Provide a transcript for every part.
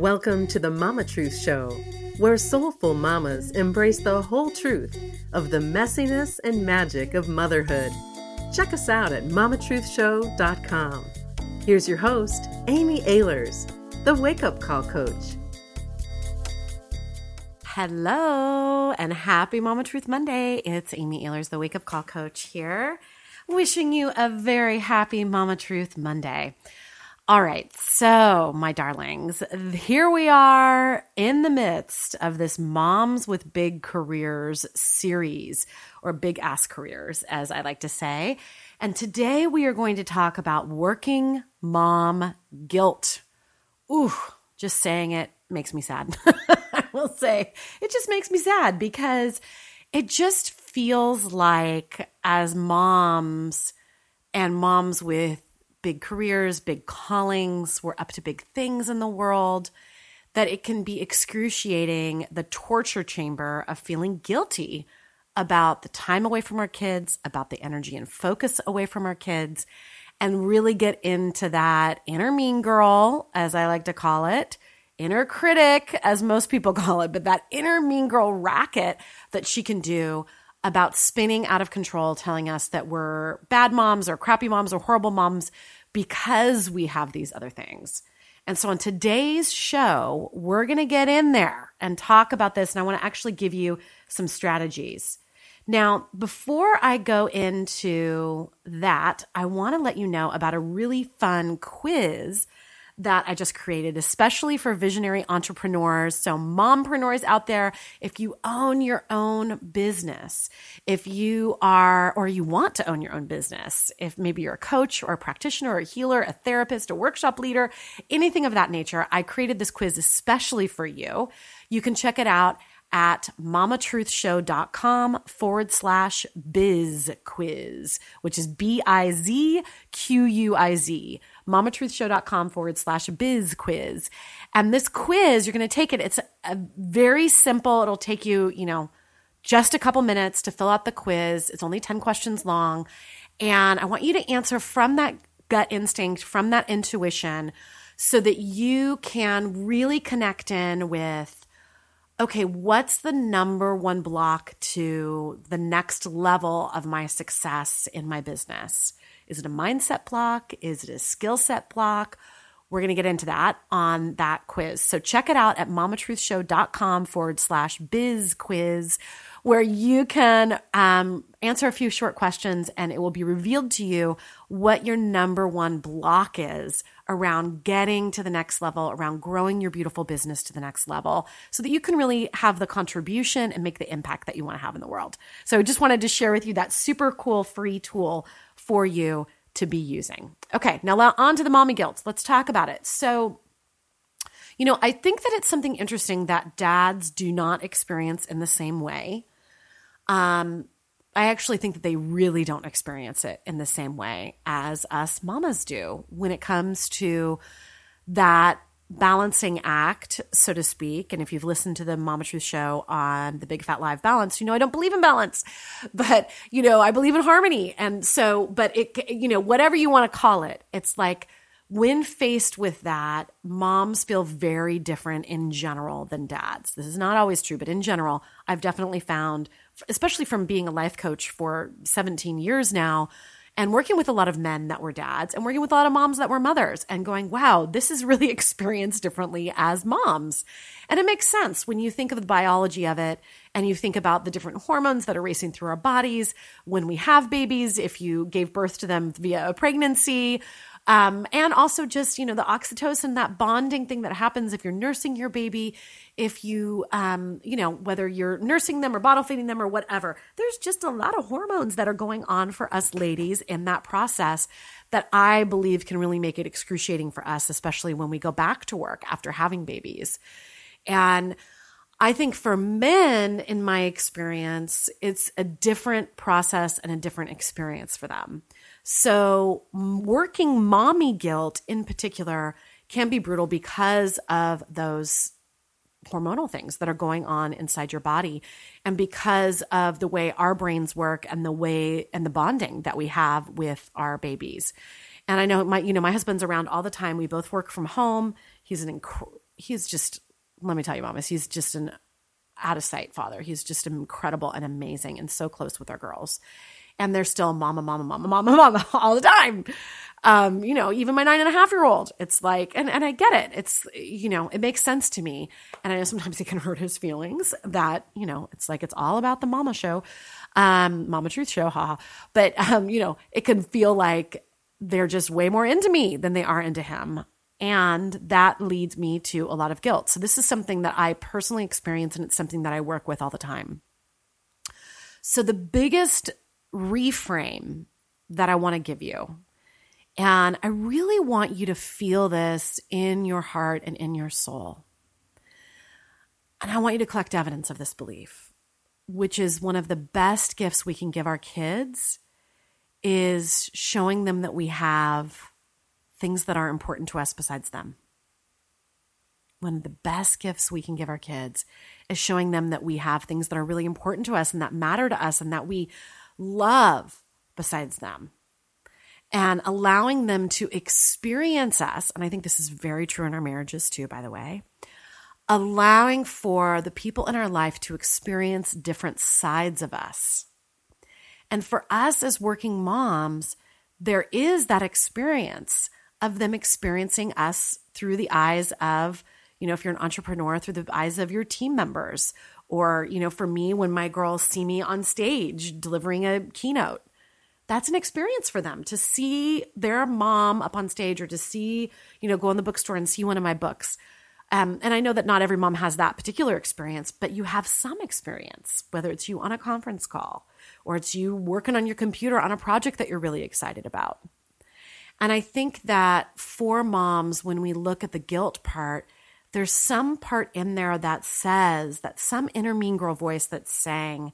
Welcome to the Mama Truth Show, where soulful mamas embrace the whole truth of the messiness and magic of motherhood. Check us out at mamatruthshow.com. Here's your host, Amy Ahlers, the Wake Up Call Coach. Hello and happy Mama Truth Monday. It's Amy Ahlers, the Wake Up Call Coach here, wishing you a very happy Mama Truth Monday. All right, so my darlings, here we are in the midst of this Moms with Big Careers series, or big ass careers, as I like to say. And today we are going to talk about working mom guilt. Ooh, just saying it makes me sad. I will say it just makes me sad because it just feels like as moms and moms with big careers, big callings, we're up to big things in the world, that it can be excruciating the torture chamber of feeling guilty about the time away from our kids, about the energy and focus away from our kids, and really get into that inner mean girl, as I like to call it, inner critic, as most people call it, but that inner mean girl racket that she can do about spinning out of control, telling us that we're bad moms or crappy moms or horrible moms because we have these other things. And so on today's show, we're going to get in there and talk about this. And I want to actually give you some strategies. Now, before I go into that, I want to let you know about a really fun quiz that I just created, especially for visionary entrepreneurs. So, mompreneurs out there, if you own your own business, if you are, or you want to own your own business, if maybe you're a coach or a practitioner or a healer, a therapist, a workshop leader, anything of that nature, I created this quiz especially for you. You can check it out at mamatruthshow.com forward slash biz quiz, which is B I Z Q U I Z. mamatruthshow.com forward slash biz quiz. And this quiz, you're going to take it. It's a very simple, it'll take you, you know, just a couple minutes to fill out the quiz. It's only 10 questions long. And I want you to answer from that gut instinct, from that intuition, so that you can really connect in with okay, what's the number one block to the next level of my success in my business? Is it a mindset block? Is it a skill set block? We're going to get into that on that quiz. So check it out at mamatruthshow.com forward slash biz quiz, where you can um, answer a few short questions and it will be revealed to you what your number one block is around getting to the next level, around growing your beautiful business to the next level so that you can really have the contribution and make the impact that you want to have in the world. So I just wanted to share with you that super cool free tool for you to be using. Okay, now on to the mommy guilt. Let's talk about it. So, you know, I think that it's something interesting that dads do not experience in the same way. Um, I actually think that they really don't experience it in the same way as us mamas do when it comes to that balancing act, so to speak. And if you've listened to the Mama Truth show on the Big Fat Live Balance, you know I don't believe in balance, but you know I believe in harmony. And so, but it, you know, whatever you want to call it, it's like when faced with that, moms feel very different in general than dads. This is not always true, but in general, I've definitely found especially from being a life coach for 17 years now and working with a lot of men that were dads and working with a lot of moms that were mothers and going, wow, this is really experienced differently as moms. And it makes sense when you think of the biology of it and you think about the different hormones that are racing through our bodies when we have babies, if you gave birth to them via a pregnancy, um, and also just, you know, the oxytocin, that bonding thing that happens if you're nursing your baby, if you, um, you know, whether you're nursing them or bottle feeding them or whatever, there's just a lot of hormones that are going on for us ladies in that process that I believe can really make it excruciating for us, especially when we go back to work after having babies. And I think for men, in my experience, it's a different process and a different experience for them. So, working mommy guilt in particular can be brutal because of those hormonal things that are going on inside your body and because of the way our brains work and the way and the bonding that we have with our babies. And I know my you know my husband's around all the time. We both work from home. He's an inc- he's just, let me tell you, mamas, he's just an out of sight father. He's just incredible and amazing and so close with our girls. And they're still mama, mama, mama, mama, mama all the time. Um, you know, even my nine and a half year old, it's like, and, and I get it. It's, you know, it makes sense to me. And I know sometimes it can hurt his feelings that, you know, it's like, it's all about the mama show, um, mama truth show, haha. But, um, you know, it can feel like they're just way more into me than they are into him. And that leads me to a lot of guilt. So, this is something that I personally experience, and it's something that I work with all the time. So, the biggest reframe that I want to give you, and I really want you to feel this in your heart and in your soul. And I want you to collect evidence of this belief, which is one of the best gifts we can give our kids is showing them that we have things that are important to us besides them. One of the best gifts we can give our kids is showing them that we have things that are really important to us and that matter to us and that we love besides them. And allowing them to experience us, and I think this is very true in our marriages too, by the way, allowing for the people in our life to experience different sides of us. And for us as working moms, there is that experience of them experiencing us through the eyes of, you know, if you're an entrepreneur, through the eyes of your team members. Or, you know, for me, when my girls see me on stage delivering a keynote, that's an experience for them to see their mom up on stage or to see, you know, go in the bookstore and see one of my books. Um, and I know that not every mom has that particular experience, but you have some experience, whether it's you on a conference call or it's you working on your computer on a project that you're really excited about. And I think that for moms, when we look at the guilt part, there's some part in there that says that some inner mean girl voice that's saying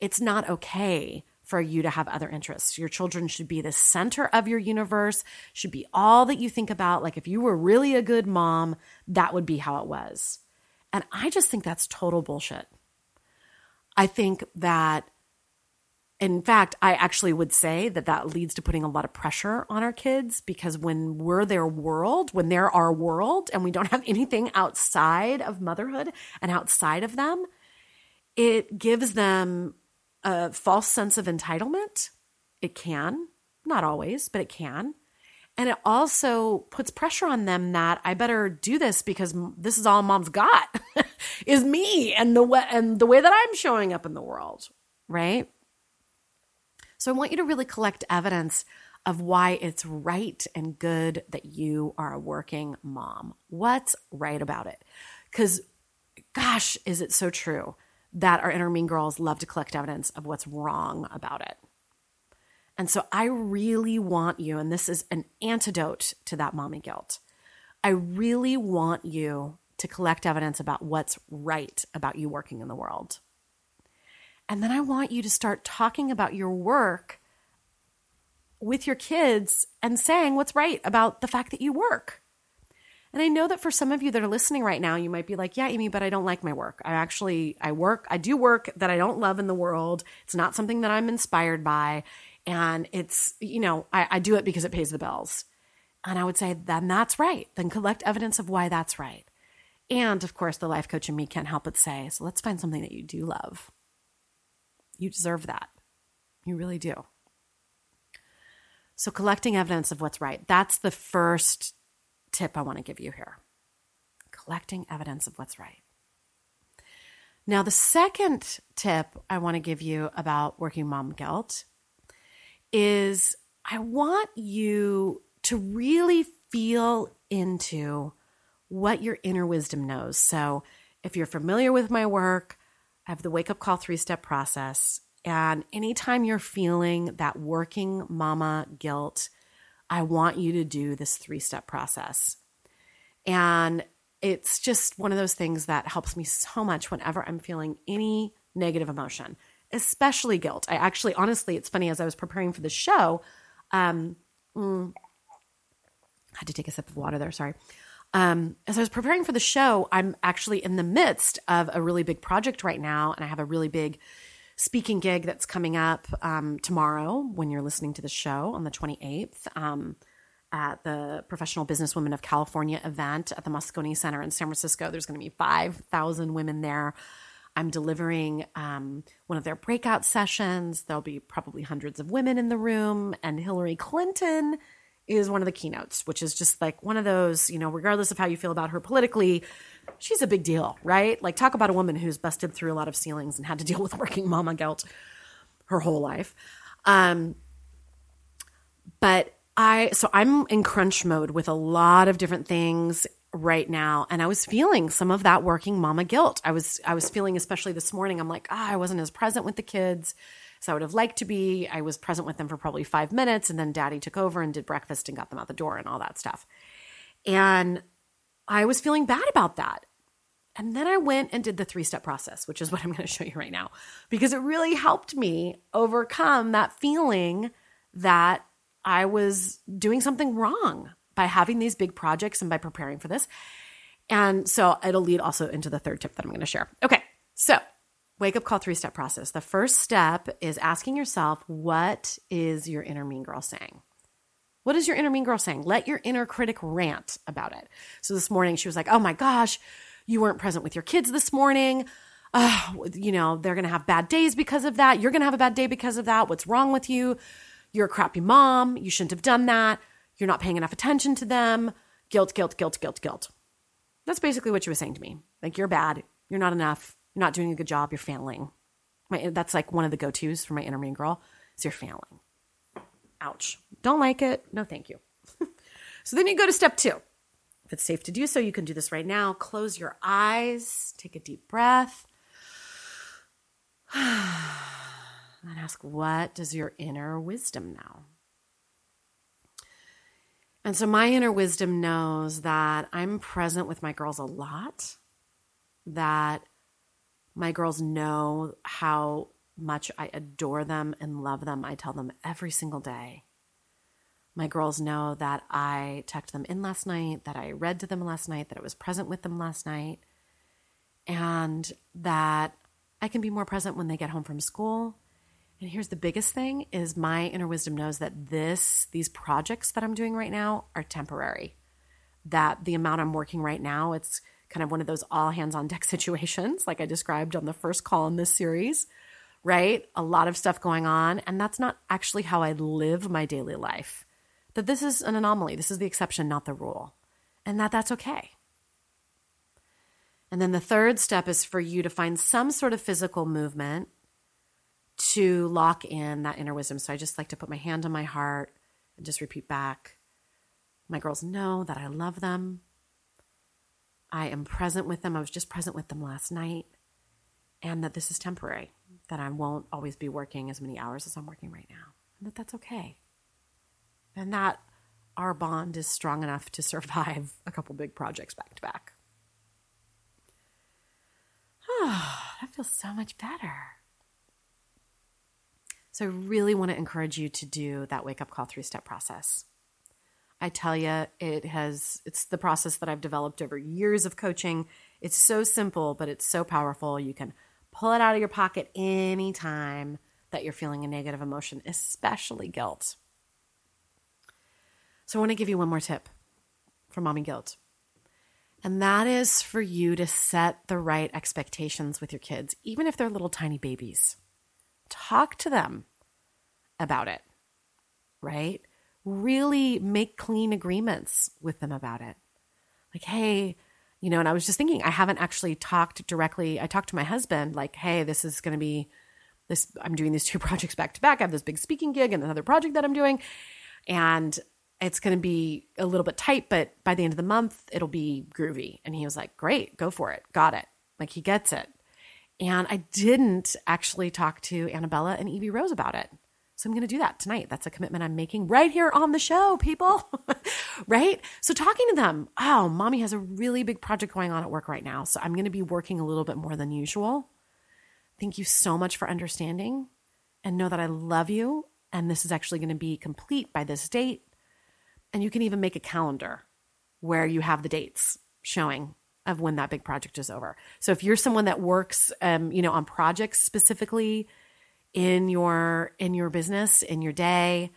it's not okay for you to have other interests. Your children should be the center of your universe, should be all that you think about. Like if you were really a good mom, that would be how it was. And I just think that's total bullshit. I think that in fact, I actually would say that that leads to putting a lot of pressure on our kids because when we're their world, when they're our world and we don't have anything outside of motherhood and outside of them, it gives them a false sense of entitlement. It can, not always, but it can. And it also puts pressure on them that I better do this because this is all mom's got is me and the way, and the way that I'm showing up in the world, right? So I want you to really collect evidence of why it's right and good that you are a working mom. What's right about it? Because, gosh, is it so true that our inner mean girls love to collect evidence of what's wrong about it. And so I really want you, and this is an antidote to that mommy guilt. I really want you to collect evidence about what's right about you working in the world. And then I want you to start talking about your work with your kids and saying what's right about the fact that you work. And I know that for some of you that are listening right now, you might be like, yeah, Amy, but I don't like my work. I actually, I work, I do work that I don't love in the world. It's not something that I'm inspired by. And it's, you know, I, I do it because it pays the bills. And I would say, then that's right. Then collect evidence of why that's right. And of course, the life coach in me can't help but say, so let's find something that you do love. You deserve that. You really do. So, collecting evidence of what's right, that's the first tip I want to give you here. Collecting evidence of what's right. Now, the second tip I want to give you about working mom guilt is I want you to really feel into what your inner wisdom knows. So, if you're familiar with my work, I have the wake up call three step process. And anytime you're feeling that working mama guilt, I want you to do this three step process. And it's just one of those things that helps me so much whenever I'm feeling any negative emotion, especially guilt. I actually, honestly, it's funny as I was preparing for the show, um, mm, I had to take a sip of water there, sorry. Um, as I was preparing for the show, I'm actually in the midst of a really big project right now, and I have a really big speaking gig that's coming up um, tomorrow when you're listening to the show on the 28th. Um, at the Professional Businesswomen of California event at the Moscone Center in San Francisco. There's going to be 5,000 women there. I'm delivering um, one of their breakout sessions. There'll be probably hundreds of women in the room, and Hillary Clinton is one of the keynotes, which is just like one of those, you know, regardless of how you feel about her politically, she's a big deal, right? Like, talk about a woman who's busted through a lot of ceilings and had to deal with working mama guilt her whole life. Um, but I, so I'm in crunch mode with a lot of different things right now and i was feeling some of that working mama guilt i was i was feeling especially this morning i'm like ah, i wasn't as present with the kids so I would have liked to be. I was present with them for probably five minutes, and then daddy took over and did breakfast and got them out the door and all that stuff. And I was feeling bad about that. And then I went and did the three step process, which is what I'm going to show you right now, because it really helped me overcome that feeling that I was doing something wrong by having these big projects and by preparing for this. And so it'll lead also into the third tip that I'm going to share. Okay. So wake up call three step process. The first step is asking yourself, what is your inner mean girl saying? What is your inner mean girl saying? Let your inner critic rant about it. So this morning she was like, oh my gosh, you weren't present with your kids this morning. Oh, you know, they're going to have bad days because of that. You're going to have a bad day because of that. What's wrong with you? You're a crappy mom. You shouldn't have done that. You're not paying enough attention to them. Guilt, guilt, guilt, guilt, guilt. That's basically what she was saying to me. Like, you're bad. You're not enough not doing a good job, you're failing. My, that's like one of the go tos for my inner mean girl is you're failing. Ouch. Don't like it. No, thank you. so then you go to step two. If it's safe to do so, you can do this right now. Close your eyes, take a deep breath, and ask, What does your inner wisdom know? And so my inner wisdom knows that I'm present with my girls a lot, that my girls know how much I adore them and love them. I tell them every single day. My girls know that I tucked them in last night, that I read to them last night, that I was present with them last night, and that I can be more present when they get home from school. And here's the biggest thing is my inner wisdom knows that this these projects that I'm doing right now are temporary. That the amount I'm working right now, it's kind of one of those all hands on deck situations, like I described on the first call in this series, right? A lot of stuff going on. And that's not actually how I live my daily life. That this is an anomaly. This is the exception, not the rule. And that that's okay. And then the third step is for you to find some sort of physical movement to lock in that inner wisdom. So I just like to put my hand on my heart and just repeat back. My girls know that I love them. I am present with them. I was just present with them last night, and that this is temporary, that I won't always be working as many hours as I'm working right now, and that that's okay. And that our bond is strong enough to survive a couple big projects back to back. Oh, that feels so much better. So, I really want to encourage you to do that wake up call three step process. I tell you, it has, it's the process that I've developed over years of coaching. It's so simple, but it's so powerful. You can pull it out of your pocket anytime that you're feeling a negative emotion, especially guilt. So I want to give you one more tip for mommy guilt. And that is for you to set the right expectations with your kids, even if they're little tiny babies. Talk to them about it, right? Really make clean agreements with them about it. Like, hey, you know, and I was just thinking, I haven't actually talked directly. I talked to my husband, like, hey, this is going to be this, I'm doing these two projects back to back. I have this big speaking gig and another project that I'm doing. And it's going to be a little bit tight, but by the end of the month, it'll be groovy. And he was like, great, go for it. Got it. Like, he gets it. And I didn't actually talk to Annabella and Evie Rose about it. So I'm going to do that tonight. That's a commitment I'm making right here on the show, people. right? So talking to them, oh, mommy has a really big project going on at work right now. So I'm going to be working a little bit more than usual. Thank you so much for understanding and know that I love you. And this is actually going to be complete by this date. And you can even make a calendar where you have the dates showing of when that big project is over. So if you're someone that works, um, you know, on projects specifically, in your in your business in your day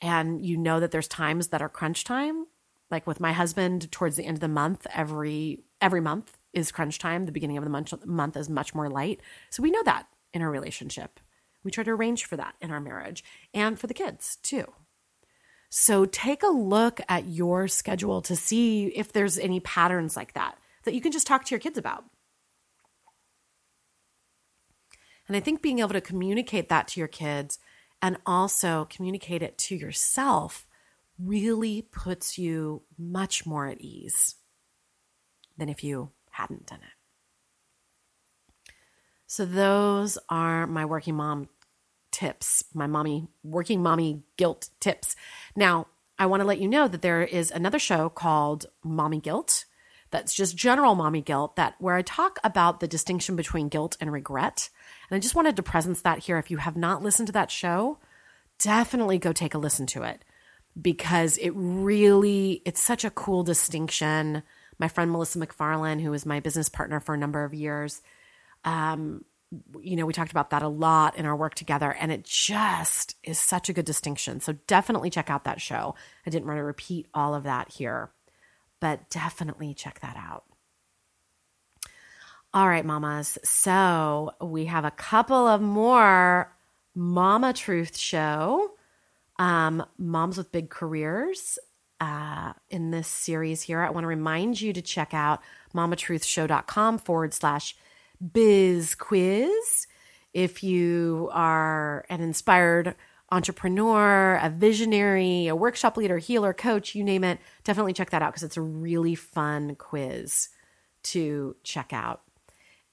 and you know that there's times that are crunch time, like with my husband towards the end of the month, every every month is crunch time. The beginning of the month, month is much more light. So we know that in our relationship. We try to arrange for that in our marriage and for the kids too. So take a look at your schedule to see if there's any patterns like that that you can just talk to your kids about. And I think being able to communicate that to your kids and also communicate it to yourself really puts you much more at ease than if you hadn't done it. So, those are my working mom tips, my mommy, working mommy guilt tips. Now, I want to let you know that there is another show called Mommy Guilt that's just general mommy guilt that where I talk about the distinction between guilt and regret. And I just wanted to presence that here. If you have not listened to that show, definitely go take a listen to it because it really it's such a cool distinction my friend Melissa McFarland, who was my business partner for a number of years, um, you know, we talked about that a lot in our work together, and it just is such a good distinction. So definitely check out that show. I didn't want to repeat all of that here, but definitely check that out. All right, mamas. So we have a couple of more Mama Truth show, um, Moms with Big Careers uh, in this series here, I want to remind you to check out mamatruthshow.com forward slash biz quiz. If you are an inspired entrepreneur, a visionary, a workshop leader, healer, coach, you name it, definitely check that out because it's a really fun quiz to check out.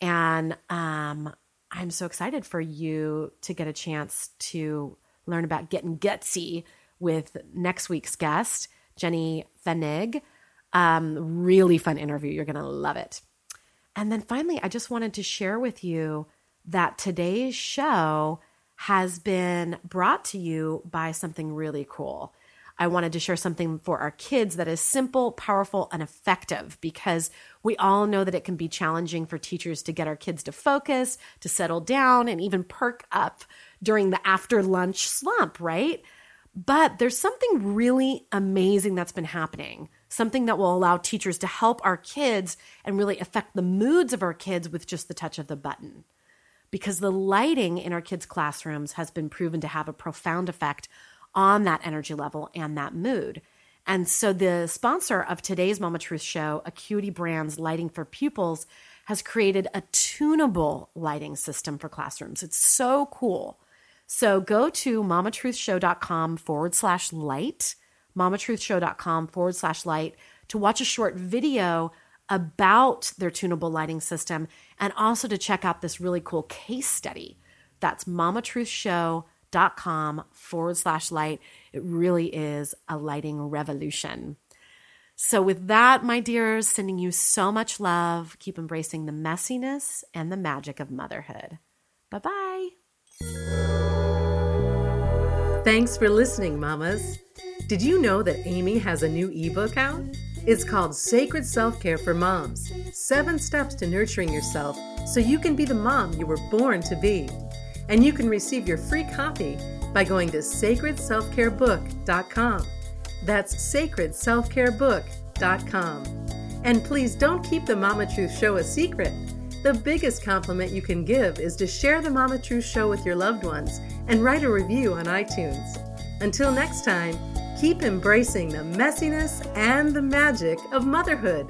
And um, I'm so excited for you to get a chance to learn about getting gutsy with next week's guest. Jenny Fenig. Um, really fun interview. You're going to love it. And then finally, I just wanted to share with you that today's show has been brought to you by something really cool. I wanted to share something for our kids that is simple, powerful, and effective because we all know that it can be challenging for teachers to get our kids to focus, to settle down, and even perk up during the after lunch slump, right? But there's something really amazing that's been happening, something that will allow teachers to help our kids and really affect the moods of our kids with just the touch of the button. Because the lighting in our kids' classrooms has been proven to have a profound effect on that energy level and that mood. And so the sponsor of today's Mama Truth show, Acuity Brands Lighting for Pupils, has created a tunable lighting system for classrooms. It's so cool. So go to mamatruthshow.com forward slash light, mamatruthshow.com forward slash light to watch a short video about their tunable lighting system and also to check out this really cool case study. That's mamatruthshow.com forward slash light. It really is a lighting revolution. So, with that, my dears, sending you so much love. Keep embracing the messiness and the magic of motherhood. Bye bye. Thanks for listening, mamas. Did you know that Amy has a new ebook out? It's called Sacred Self Care for Moms Seven Steps to Nurturing Yourself so you can be the mom you were born to be. And you can receive your free copy by going to sacredselfcarebook.com. That's sacredselfcarebook.com. And please don't keep the Mama Truth Show a secret. The biggest compliment you can give is to share the Mama Truth Show with your loved ones and write a review on iTunes. Until next time, keep embracing the messiness and the magic of motherhood.